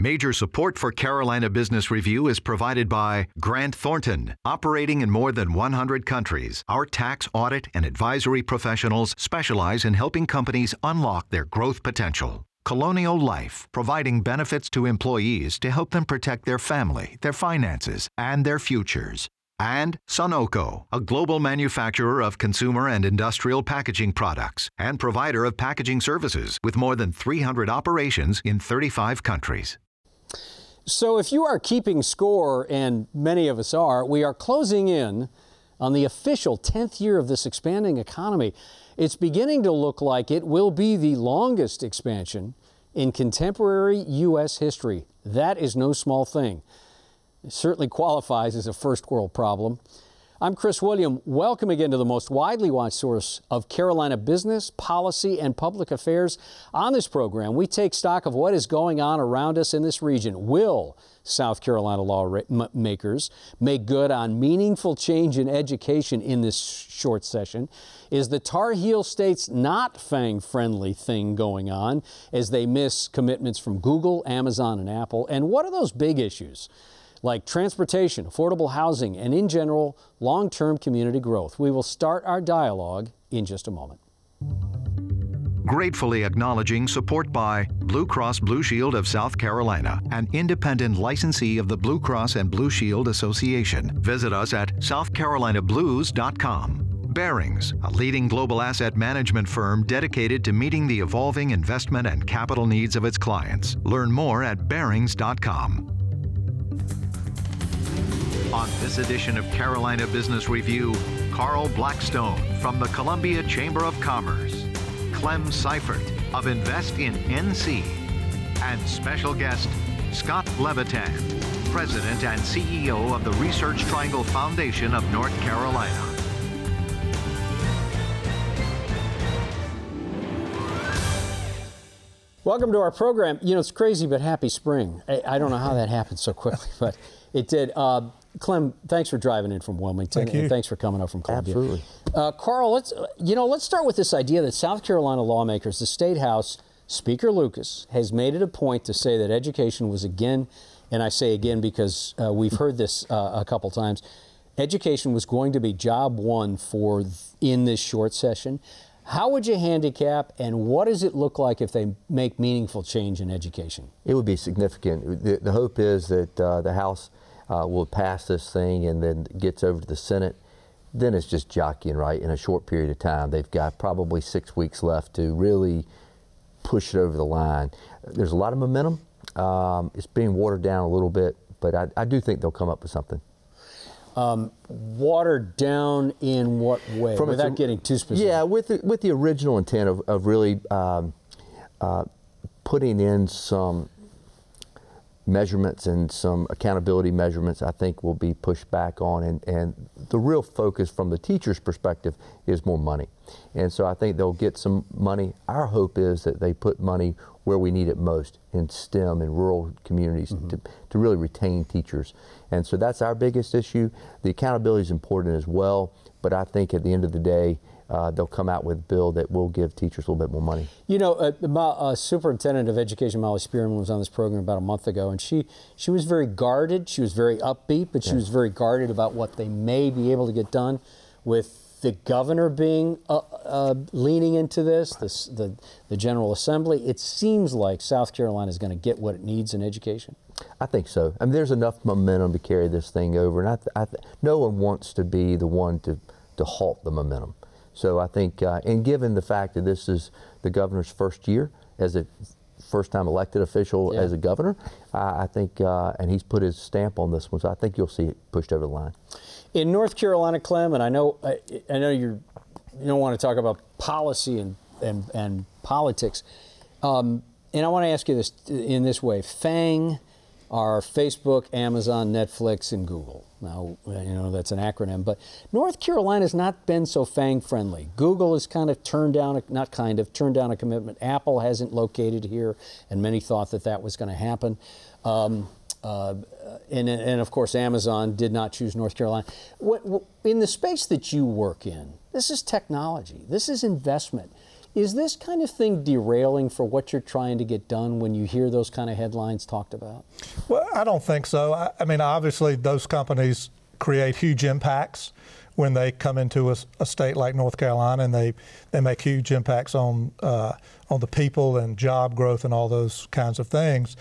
Major support for Carolina Business Review is provided by Grant Thornton, operating in more than 100 countries. Our tax, audit, and advisory professionals specialize in helping companies unlock their growth potential. Colonial Life, providing benefits to employees to help them protect their family, their finances, and their futures. And Sonoco, a global manufacturer of consumer and industrial packaging products and provider of packaging services with more than 300 operations in 35 countries. So, if you are keeping score, and many of us are, we are closing in on the official 10th year of this expanding economy. It's beginning to look like it will be the longest expansion in contemporary U.S. history. That is no small thing. It certainly qualifies as a first world problem. I'm Chris William. Welcome again to the most widely watched source of Carolina business, policy, and public affairs. On this program, we take stock of what is going on around us in this region. Will South Carolina lawmakers make good on meaningful change in education in this short session? Is the Tar Heel state's not FANG friendly thing going on as they miss commitments from Google, Amazon, and Apple? And what are those big issues? Like transportation, affordable housing, and in general, long term community growth. We will start our dialogue in just a moment. Gratefully acknowledging support by Blue Cross Blue Shield of South Carolina, an independent licensee of the Blue Cross and Blue Shield Association. Visit us at southcarolinablues.com. Barings, a leading global asset management firm dedicated to meeting the evolving investment and capital needs of its clients. Learn more at barings.com. On this edition of Carolina Business Review, Carl Blackstone from the Columbia Chamber of Commerce, Clem Seifert of Invest in NC, and special guest Scott Levitan, President and CEO of the Research Triangle Foundation of North Carolina. Welcome to our program. You know, it's crazy, but happy spring. I, I don't know how that happened so quickly, but it did. Uh, Clem, thanks for driving in from Wilmington, Thank you. and thanks for coming up from Columbia. Absolutely. Uh, Carl, let's you know let's start with this idea that South Carolina lawmakers, the state house, Speaker Lucas has made it a point to say that education was again, and I say again because uh, we've heard this uh, a couple times, education was going to be job one for th- in this short session. How would you handicap, and what does it look like if they make meaningful change in education? It would be significant. The, the hope is that uh, the House uh, will pass this thing and then gets over to the Senate. Then it's just jockeying, right, in a short period of time. They've got probably six weeks left to really push it over the line. There's a lot of momentum. Um, it's being watered down a little bit, but I, I do think they'll come up with something. Um, watered down in what way? From Without its- getting too specific. Yeah, with the, with the original intent of, of really um, uh, putting in some measurements and some accountability measurements, I think will be pushed back on. And, and the real focus from the teacher's perspective is more money. And so I think they'll get some money. Our hope is that they put money where we need it most in STEM in rural communities mm-hmm. to, to really retain teachers. And so that's our biggest issue. The accountability is important as well, but I think at the end of the day, uh, they'll come out with a bill that will give teachers a little bit more money. You know, uh, the Mo- uh, superintendent of education, Molly Spearman, was on this program about a month ago, and she she was very guarded. She was very upbeat, but she was very guarded about what they may be able to get done with the governor being uh, uh, leaning into this, this the the General Assembly. It seems like South Carolina is going to get what it needs in education. I think so. I mean, there's enough momentum to carry this thing over, and I, th- I th- no one wants to be the one to, to halt the momentum. So I think, uh, and given the fact that this is the governor's first year as a first time elected official Yeah. as a governor, I I think, uh, and he's put his stamp on this one, so I think you'll see it pushed over the line. in North Carolina, Clem, and I know I, I know you're you don't want to talk about policy and and, and politics, um, and I want to ask you this in this way: FANG are Facebook, Amazon, Netflix, and Google. Now you know that's an acronym, but North Carolina's not been so FANG friendly. Google has kind of turned down, a, not kind of turned down a commitment. Apple hasn't located here, and many thought that that was going to happen. Um, uh, and, and of course, Amazon did not choose North Carolina. What, what- in the space that you work in, this is technology, this is investment. Is this kind of thing derailing for what you're trying to get done when you hear those kind of headlines talked about? Well, I don't think so. I, I mean, obviously, those companies create huge impacts when they come into a, a, state like North Carolina, and they they make huge impacts on uh, on the people and job growth and all those kinds of things.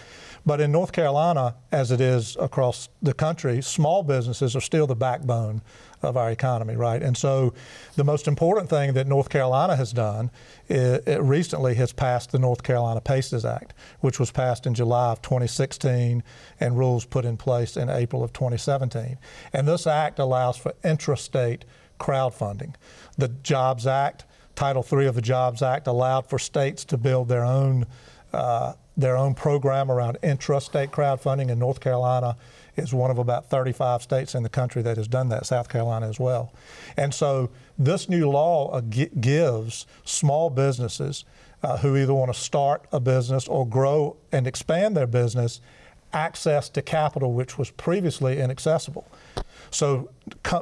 But in North Carolina, as it is across the country, small businesses are still the backbone of our economy, right? And so the most important thing that North Carolina has done recently has passed the North Carolina PACES Act, which was passed in July of 2016 and rules put in place in April of 2017. And this act allows for intrastate crowdfunding. The Jobs Act, Title III of the Jobs Act, allowed for states to build their own uh, their own program around intrastate crowdfunding in North Carolina is one of about 35 states in the country that has done that, South Carolina as well. And so this new law gives small businesses uh, who either want to start a business or grow and expand their business access to capital which was previously inaccessible. So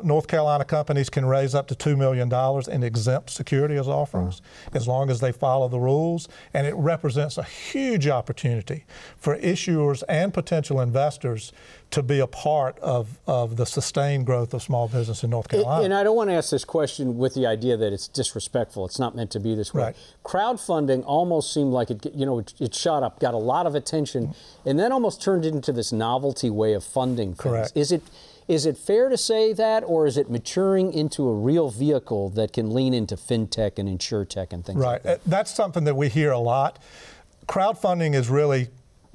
North Carolina companies can raise up to $2 million in exempt securities offerings as long as they follow the rules. And it represents a huge opportunity for issuers and potential investors to be a part of, of the sustained growth of small business in North Carolina. And I don't want to ask this question with the idea that it's disrespectful. It's not meant to be this way. Right. Crowdfunding almost seemed like it, you know, it, it shot up, got a lot of attention, and then almost turned into this novelty way of funding things. Correct. Is it is it fair to say that, or is it maturing into a real vehicle that can lean into fintech and insurtech and things right. like that? Uh, that's something that we hear a lot. Crowdfunding is really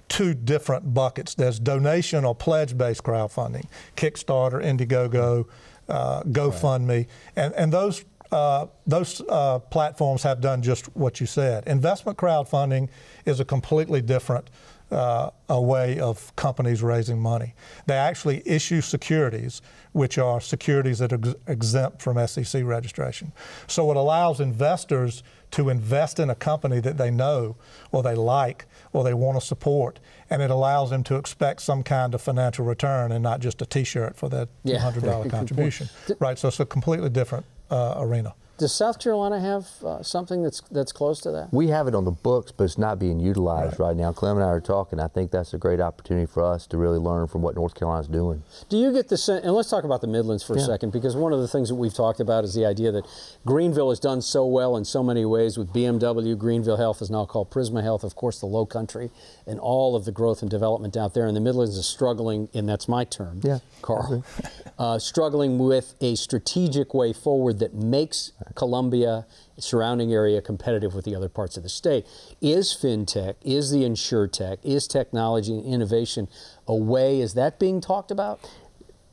two different buckets. There's donation or pledge-based crowdfunding, Kickstarter, Indiegogo, uh, GoFundMe, right. and and those uh, those uh, platforms have done just what you said. Investment crowdfunding is a completely different uh, a way of companies raising money. They actually issue securities, which are securities that are ex- exempt from SEC registration. So it allows investors to invest in a company that they know or they like or they want to support, and it allows them to expect some kind of financial return and not just a T-shirt for that yeah. $200 contribution. right. So it's a completely different uh, arena. Does South Carolina have uh, something that's that's close to that? We have it on the books, but it's not being utilized right. right. now. Clem and I are talking. I think that's a great opportunity for us to really learn from what North Carolina's doing. Do you get the sense? And let's talk about the Midlands for yeah. a second, because one of the things that we've talked about is the idea that Greenville has done so well in so many ways with BMW. Greenville Health is now called Prisma Health, of course, the Low Country, and all of the growth and development out there. And the Midlands is struggling, and that's my term, yeah, Carl, uh, struggling with a strategic way forward that makes Columbia surrounding area competitive with the other parts of the state. Is fintech, is the insurtech, is technology and innovation a way? Is that being talked about?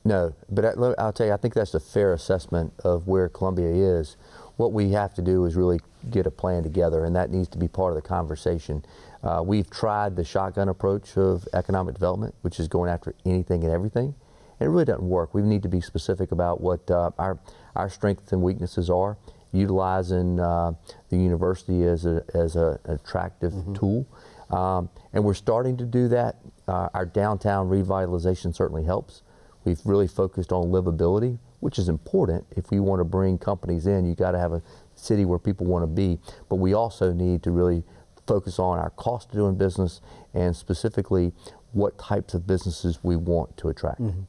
No, but I, will tell you, I think that's a fair assessment of where Columbia is. What we have to do is really get a plan together, and that needs to be part of the conversation. Uh, we've tried the shotgun approach of economic development, which is going after anything and everything. It really doesn't work. We need to be specific about what uh, our, our strengths and weaknesses are utilizing uh, the university as, a, as a, an attractive mm-hmm. tool. Um, and we're starting to do that. Uh, our downtown revitalization certainly helps. We've really focused on livability, which is important. If we want to bring companies in, you got to have a city where people want to be. But we also need to really focus on our cost of doing business and specifically what types of businesses we want to attract. Mm-hmm.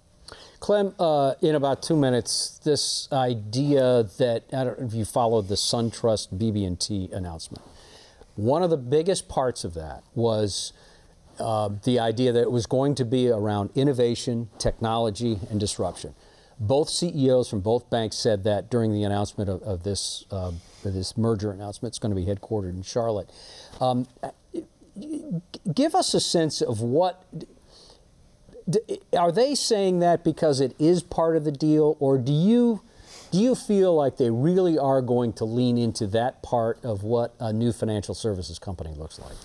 Clem, uh, in about two minutes, this idea that I don't know if you followed the SunTrust BB&T announcement. One of the biggest parts of that was uh, the idea that it was going to be around innovation, technology, and disruption. Both CEOs from both banks said that during the announcement of, of this uh, this merger announcement. It's going to be headquartered in Charlotte. Um, give us a sense of what are they saying that because it is part of the deal, or do you do you feel like they really are going to lean into that part of what a new financial services company looks like?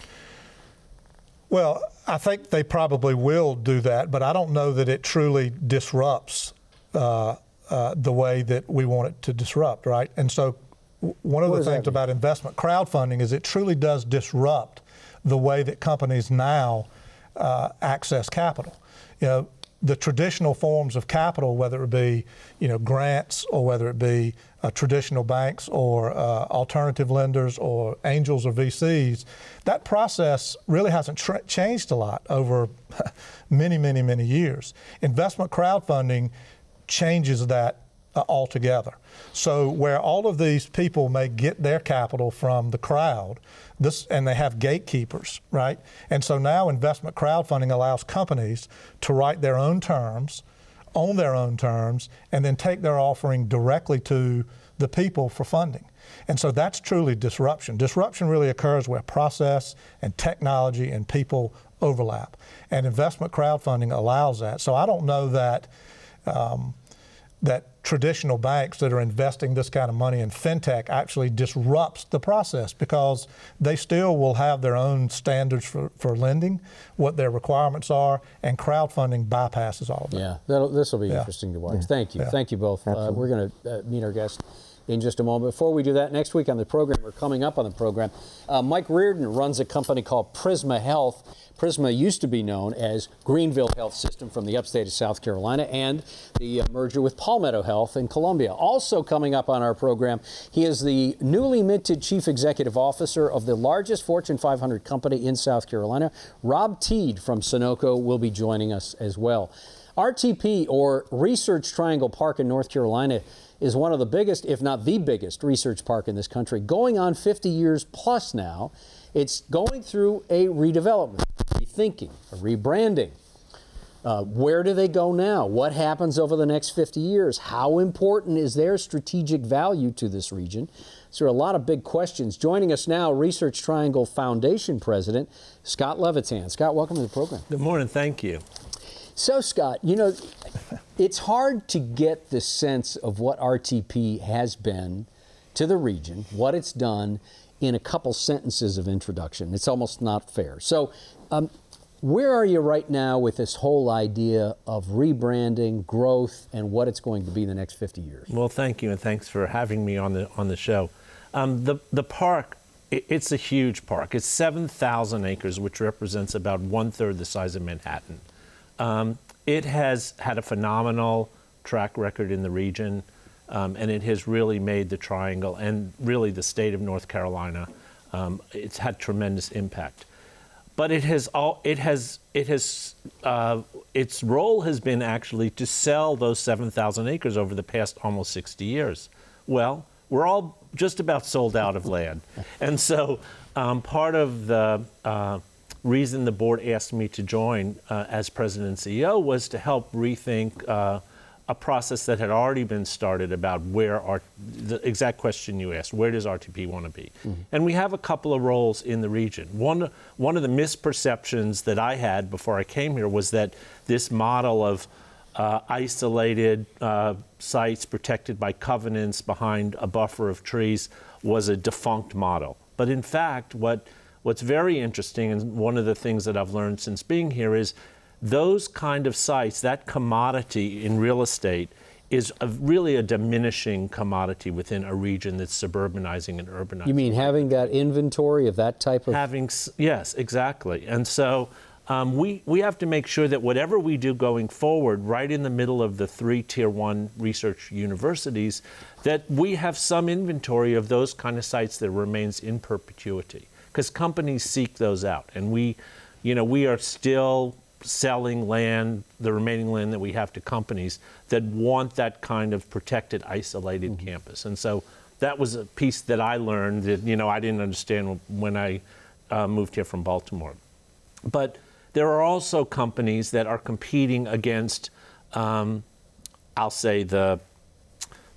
Well, I think they probably will do that, but I don't know that it truly disrupts uh, uh, the way that we want it to disrupt, right? And so, one of what the things about investment crowdfunding is it truly does disrupt the way that companies now uh, access capital. You know, the traditional forms of capital, whether it be you know grants or whether it be uh, traditional banks or uh, alternative lenders or angels or VCs, that process really hasn't tra- changed a lot over many, many, many years. Investment crowdfunding changes that uh, altogether. So where all of these people may get their capital from the crowd, this and they have gatekeepers, right? And so now investment crowdfunding allows companies to write their own terms, own their own terms, and then take their offering directly to the people for funding. And so that's truly disruption. Disruption really occurs where process and technology and people overlap. And investment crowdfunding allows that. So I don't know that um, that traditional banks that are investing this kind of money in fintech actually disrupts the process because they still will have their own standards for, for lending, what their requirements are, and crowdfunding bypasses all of that. Yeah, this will be yeah. interesting to watch. Yeah. Thank you. Yeah. Thank you both. Uh, we're going to uh, meet our guest in just a moment. Before we do that, next week on the program, we're coming up on the program. Uh, Mike Reardon runs a company called Prisma Health. Prisma used to be known as Greenville Health System from the upstate of South Carolina and the uh, merger with Palmetto Health in Columbia. Also coming up on our program, he is the newly minted Chief Executive Officer of the largest Fortune 500 company in South Carolina. Rob Teed from Sonoco will be joining us as well. RTP, or Research Triangle Park in North Carolina, is one of the biggest, if not the biggest, research park in this country, going on 50 years plus now. It's going through a redevelopment, rethinking, a rebranding. Uh, where do they go now? What happens over the next 50 years? How important is their strategic value to this region? So there are a lot of big questions. Joining us now, Research Triangle Foundation President Scott Levitan. Scott, welcome to the program. Good morning. Thank you. So, Scott, you know, it's hard to get the sense of what RTP has been to the region, what it's done in a couple sentences of introduction. It's almost not fair. So, um, where are you right now with this whole idea of rebranding, growth, and what it's going to be in the next 50 years? Well, thank you, and thanks for having me on the on the show. Um, the the park, it, it's a huge park. It's 7,000 acres, which represents about one third the size of Manhattan. Um, it has had a phenomenal track record in the region, um, and it has really made the Triangle and really the state of North Carolina. Um, it's had tremendous impact, but it has all it has it has uh, its role has been actually to sell those 7,000 acres over the past almost 60 years. Well, we're all just about sold out of land, and so um, part of the uh, reason the board asked me to join uh, as president and CEO was to help rethink uh, a process that had already been started about where our, the exact question you asked, where does RTP want to be? Mm-hmm. And we have a couple of roles in the region. One, one of the misperceptions that I had before I came here was that this model of uh, isolated uh, sites protected by covenants behind a buffer of trees was a defunct model. But in fact, what What's very interesting, and one of the things that I've learned since being here, is those kind of sites, that commodity in real estate, is a, really a diminishing commodity within a region that's suburbanizing and urbanizing. You mean having that inventory of that type of? Having, yes, exactly. And so um, we, we have to make sure that whatever we do going forward, right in the middle of the three tier one research universities, that we have some inventory of those kind of sites that remains in perpetuity because companies seek those out, and we, you know, we are still selling land, the remaining land that we have to companies that want that kind of protected, isolated mm-hmm. campus. And so that was a piece that I learned that you know I didn't understand when I uh, moved here from Baltimore. But there are also companies that are competing against, um, I'll say the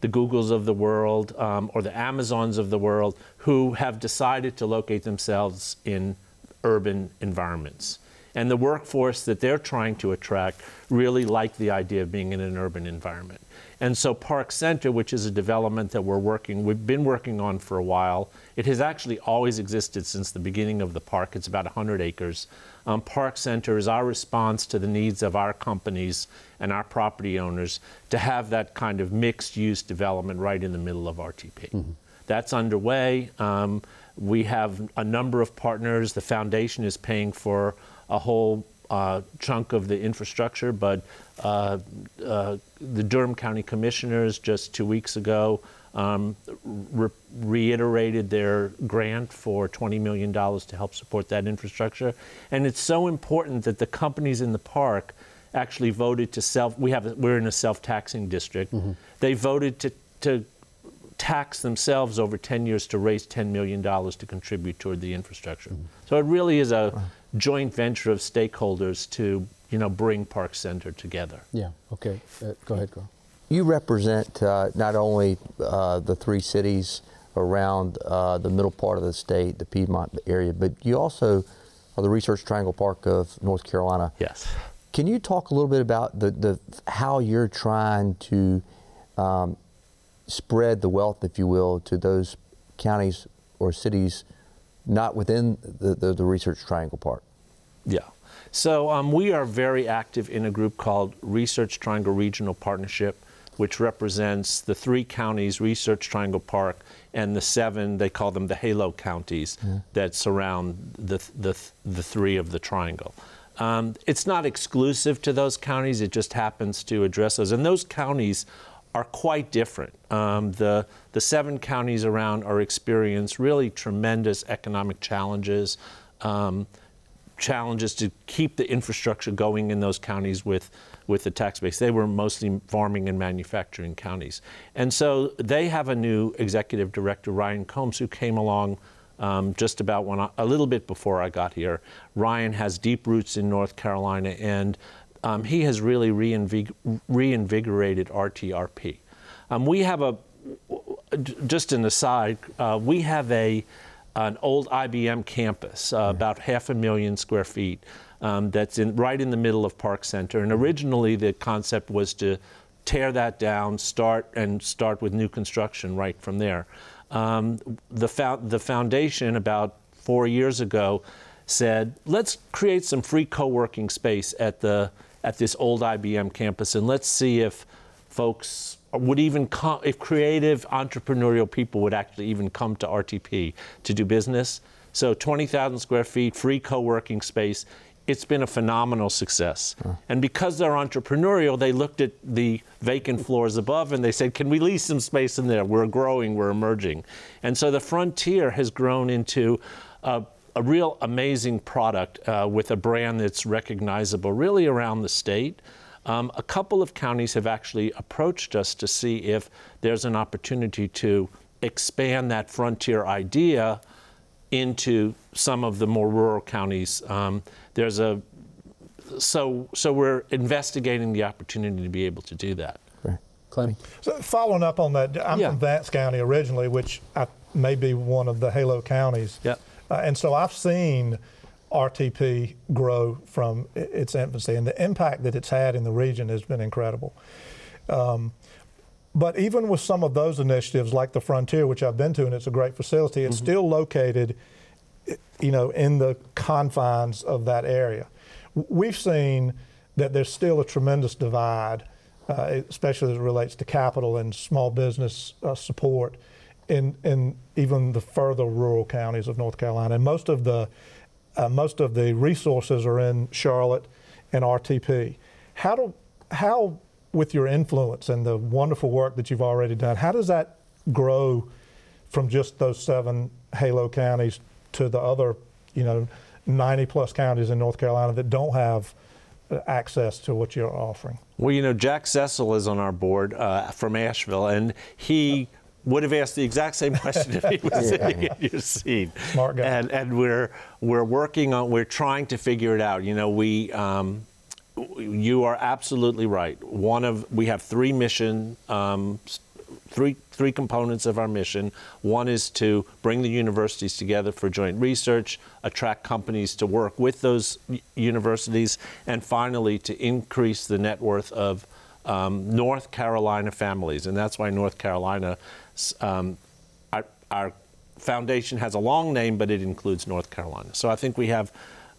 the Googles of the world um, or the Amazons of the world who have decided to locate themselves in urban environments. And the workforce that they're trying to attract really like the idea of being in an urban environment. And so Park Center, which is a development that we're working, we've been working on for a while. It has actually always existed since the beginning of the park. It's about 100 acres. Um, park Center is our response to the needs of our companies and our property owners to have that kind of mixed use development right in the middle of RTP. Mm-hmm. That's underway. Um, we have a number of partners. The foundation is paying for a whole uh, chunk of the infrastructure, but uh, uh, the Durham County Commissioners just two weeks ago um, re- reiterated their grant for $20 million to help support that infrastructure. And it's so important that the companies in the park actually voted to self. We have we're in a self-taxing district. Mm-hmm. They voted to to tax themselves over 10 years to raise $10 million to contribute toward the infrastructure. Mm-hmm. So it really is a joint venture of stakeholders to you know bring Park Center together. Yeah. Okay. Uh, go ahead, Carl. You represent uh, not only uh, the three cities around uh, the middle part of the state, the Piedmont area, but you also are the Research Triangle Park of North Carolina. Yes. Can you talk a little bit about the, the how you're trying to um, spread the wealth, if you will, to those counties or cities not within the, the, the Research Triangle Park? Yeah. So um, we are very active in a group called Research Triangle Regional Partnership which represents the three counties, Research Triangle Park, and the seven, they call them the halo counties, yeah. that surround the, the, the three of the triangle. Um, it's not exclusive to those counties, it just happens to address those. And those counties are quite different. Um, the, the seven counties around are experiencing really tremendous economic challenges, um, challenges to keep the infrastructure going in those counties with with the tax base. They were mostly farming and manufacturing counties. And so they have a new executive director, Ryan Combs, who came along um, just about when I, a little bit before I got here. Ryan has deep roots in North Carolina, and um, he has really reinvig- reinvigorated RTRP. Um, we have a, just an aside, uh, we have a an old IBM campus, uh, about half a million square feet um, that's in, right in the middle of Park Center. And originally, the concept was to tear that down, start and start with new construction right from there. Um, the, fo- the foundation, about four years ago, said, let's create some free co-working space at the at this old IBM campus, and let's see if folks would even come, if creative entrepreneurial people would actually even come to RTP to do business. So 20,000 square feet, free co-working space it's been a phenomenal success. And because they're entrepreneurial, they looked at the vacant floors above and they said, Can we lease some space in there? We're growing, we're emerging. And so the frontier has grown into a, a real amazing product uh, with a brand that's recognizable really around the state. Um, a couple of counties have actually approached us to see if there's an opportunity to expand that frontier idea into some of the more rural counties. Um, there's a so so we're investigating the opportunity to be able to do that. Right. Clemmy. So following up on that, I'm yeah. from Vance County originally, which I, may be one of the Halo counties. Yeah. Uh, and so I've seen RTP grow from its infancy, and the impact that it's had in the region has been incredible. Um, but even with some of those initiatives, like the Frontier, which I've been to, and it's a great facility, it's mm-hmm. still located, you know, in the confines of that area. We've seen that there's still a tremendous divide, uh, especially as it relates to capital and small business uh, support in, in even the further rural counties of North Carolina. And most of the uh, most of the resources are in Charlotte and RTP. How do how with your influence and the wonderful work that you've already done, how does that grow from just those seven Halo counties to the other, you know, 90 plus counties in North Carolina that don't have uh, access to what you're offering? Well, you know, Jack Cecil is on our board uh, from Asheville, and he would have asked the exact same question if he was yeah. sitting in your seat. Smart guy. And, and we're we're working on we're trying to figure it out. You know, we um, you are absolutely right. One of we have three mission, um, three three components of our mission. One is to bring the universities together for joint research, attract companies to work with those universities, and finally to increase the net worth of um, North Carolina families. And that's why North Carolina, um, our, our foundation has a long name, but it includes North Carolina. So I think we have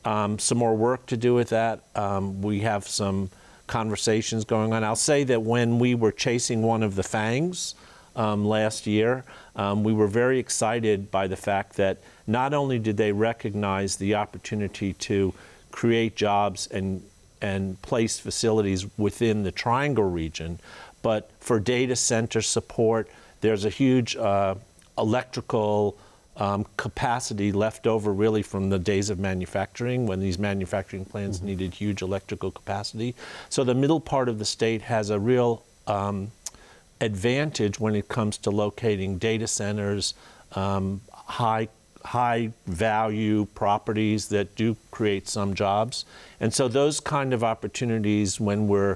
um, some more work to do with that. Um, we have some conversations going on. I'll say that when we were chasing one of the fangs um, last year, um, we were very excited by the fact that not only did they recognize the opportunity to create jobs and and place facilities within the Triangle region. But for data center support, there's a huge uh, electrical um, capacity left over really from the days of manufacturing when these manufacturing plants mm-hmm. needed huge electrical capacity. So the middle part of the state has a real um, advantage when it comes to locating data centers, um, high high value properties that do create some jobs. And so those kind of opportunities when we're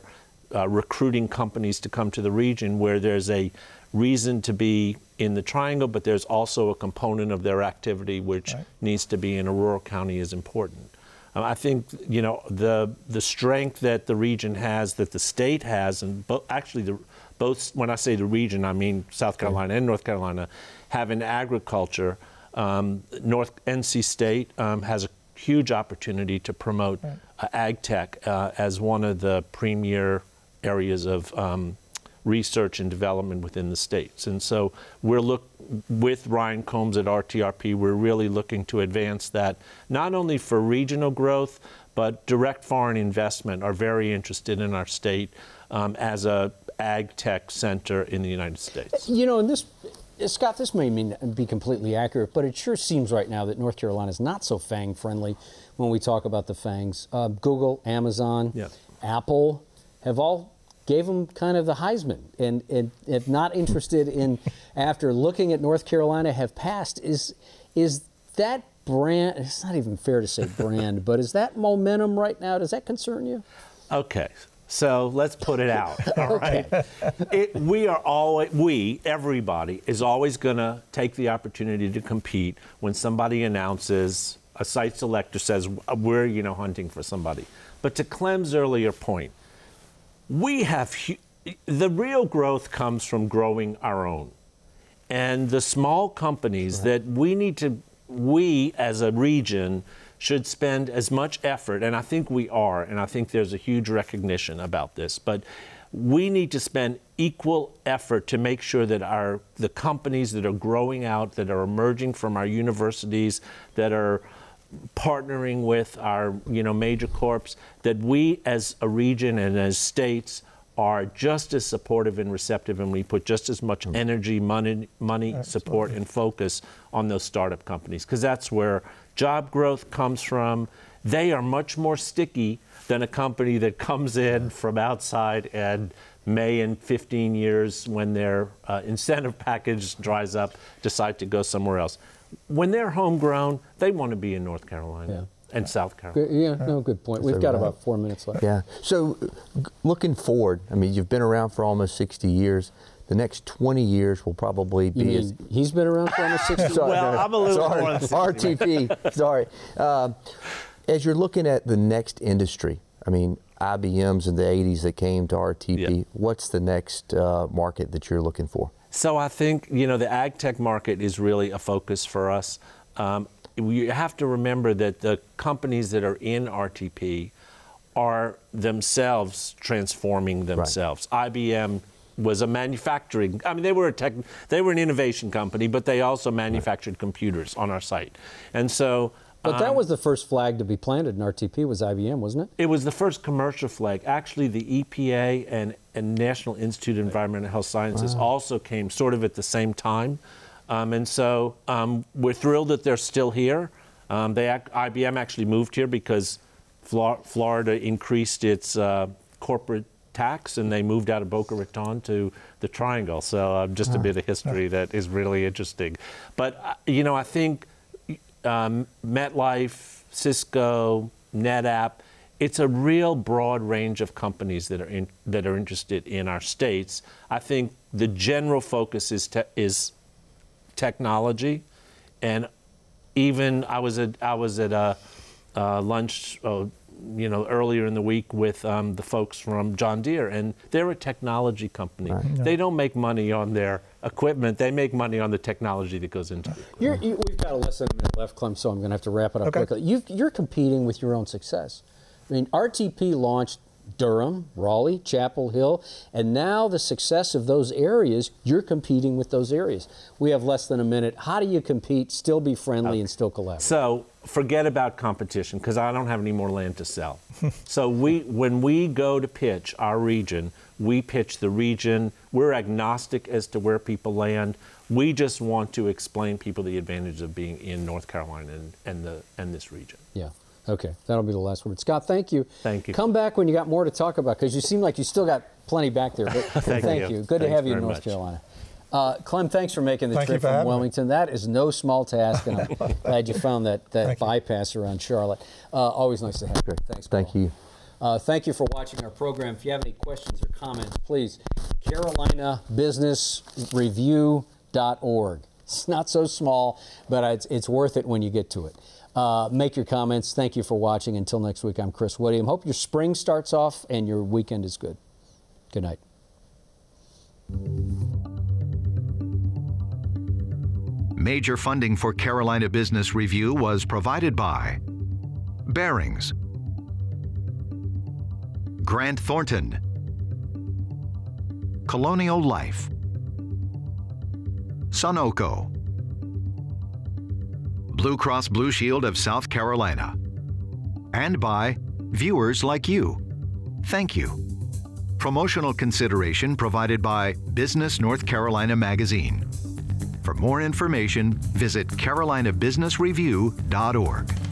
uh, recruiting companies to come to the region where there's a reason to be in the triangle, but there's also a component of their activity which right. needs to be in a rural county is important. Um, I think you know the the strength that the region has, that the state has, and bo- actually the both when I say the region, I mean South Carolina and North Carolina, have in agriculture. Um, North NC State um, has a huge opportunity to promote right. uh, ag tech uh, as one of the premier areas of um, research and development within the states. And so we're look with Ryan Combs at RTRP, we're really looking to advance that not only for regional growth, but direct foreign investment are very interested in our state um, as a ag tech center in the United States. You know, and this Scott, this may mean be completely accurate, but it sure seems right now that North Carolina is not so FANG friendly when we talk about the FANGs. Uh, Google, Amazon, Apple have all gave him kind of the Heisman, and, and if not interested in, after looking at North Carolina, have passed. Is is that brand? It's not even fair to say brand, but is that momentum right now? Does that concern you? Okay. So let's put it out. All right. It, we are always, we, everybody, is always going to take the opportunity to compete when somebody announces, a site selector says, we're, you know, hunting for somebody. But to Clem's earlier point, we have the real growth comes from growing our own and the small companies right. that we need to we as a region should spend as much effort and i think we are and i think there's a huge recognition about this but we need to spend equal effort to make sure that our the companies that are growing out that are emerging from our universities that are partnering with our you know major corps that we as a region and as states are just as supportive and receptive and we put just as much mm-hmm. energy money money support and focus on those startup companies because that's where job growth comes from. They are much more sticky than a company that comes in from outside and may in 15 years when their uh, incentive package dries up decide to go somewhere else when they're homegrown, they want to be in North Carolina. Yeah and South Carolina. Good, yeah, no, good point. We've got right. about four minutes left. Yeah. So, looking forward, I mean, you've been around for almost 60 years. The next 20 years will probably be. as, he's been around for almost 60 sorry, Well, no, I'm a little sorry, more than 60. RTP, sorry. Um, as you're looking at the next industry, I mean, IBM's in the 80s that came to RTP. Yeah. What's the next uh, market that you're looking for? So I think you know the ag tech market is really a focus for us. Um, you have to remember that the companies that are in RTP are themselves transforming themselves. Right. IBM was a manufacturing. I mean, they were a tech. They were an innovation company, but they also manufactured computers on our site, and so but that um, was the first flag to be planted in RTP was IBM, wasn't it? It was the first commercial flag. Actually, the EPA and, and National Institute of Environmental Health Sciences wow. also came sort of at the same time. Um, and so um, we're thrilled that they're still here. Um, they, IBM actually moved here because Florida increased its uh, corporate tax and they moved out of Boca Raton to the Triangle. So uh, just a bit of history that is really interesting. But, uh, you know, I think um, MetLife, Cisco, NetApp. It's a real broad range of companies that are in, that are interested in our states. I think the general focus is te- is technology, and even I was at I was at a, a lunch. Uh, you know, earlier in the week with um, the folks from John Deere, and they're a technology company. Right. Yeah. They don't make money on their equipment; they make money on the technology that goes into it. You, we've got a less than a minute left, Clem, so I'm going to have to wrap it up okay. quickly. you are competing with your own success. I mean, RTP launched Durham, Raleigh, Chapel Hill, and now the success of those areas, you're competing with those areas. We have less than a minute. How do you compete, still be friendly, okay. and still collaborate? So forget about competition because I don't have any more land to sell. so we, when we go to pitch our region, we pitch the region. We're agnostic as to where people land. We just want to explain people the advantages of being in North Carolina and, and the and this region. Yeah. Okay, that'll be the last word. Scott, thank you. Thank you. Come back when you got more to talk about because you seem like you still got plenty back there. But thank, thank you. you. Good Thanks to have you in North much. Carolina. Uh, Clem, thanks for making the thank trip from Wilmington. That is no small task, and I'm glad you found that, that bypass around Charlotte. Uh, always nice to have you. Thanks. Paul. Thank you. Uh, thank you for watching our program. If you have any questions or comments, please, carolinabusinessreview.org. It's not so small, but it's, it's worth it when you get to it. Uh, make your comments. Thank you for watching. Until next week, I'm Chris William. Hope your spring starts off and your weekend is good. Good night. Major funding for Carolina Business Review was provided by Barings, Grant Thornton, Colonial Life, Sonoco, Blue Cross Blue Shield of South Carolina, and by viewers like you. Thank you. Promotional consideration provided by Business North Carolina Magazine. For more information, visit carolinabusinessreview.org.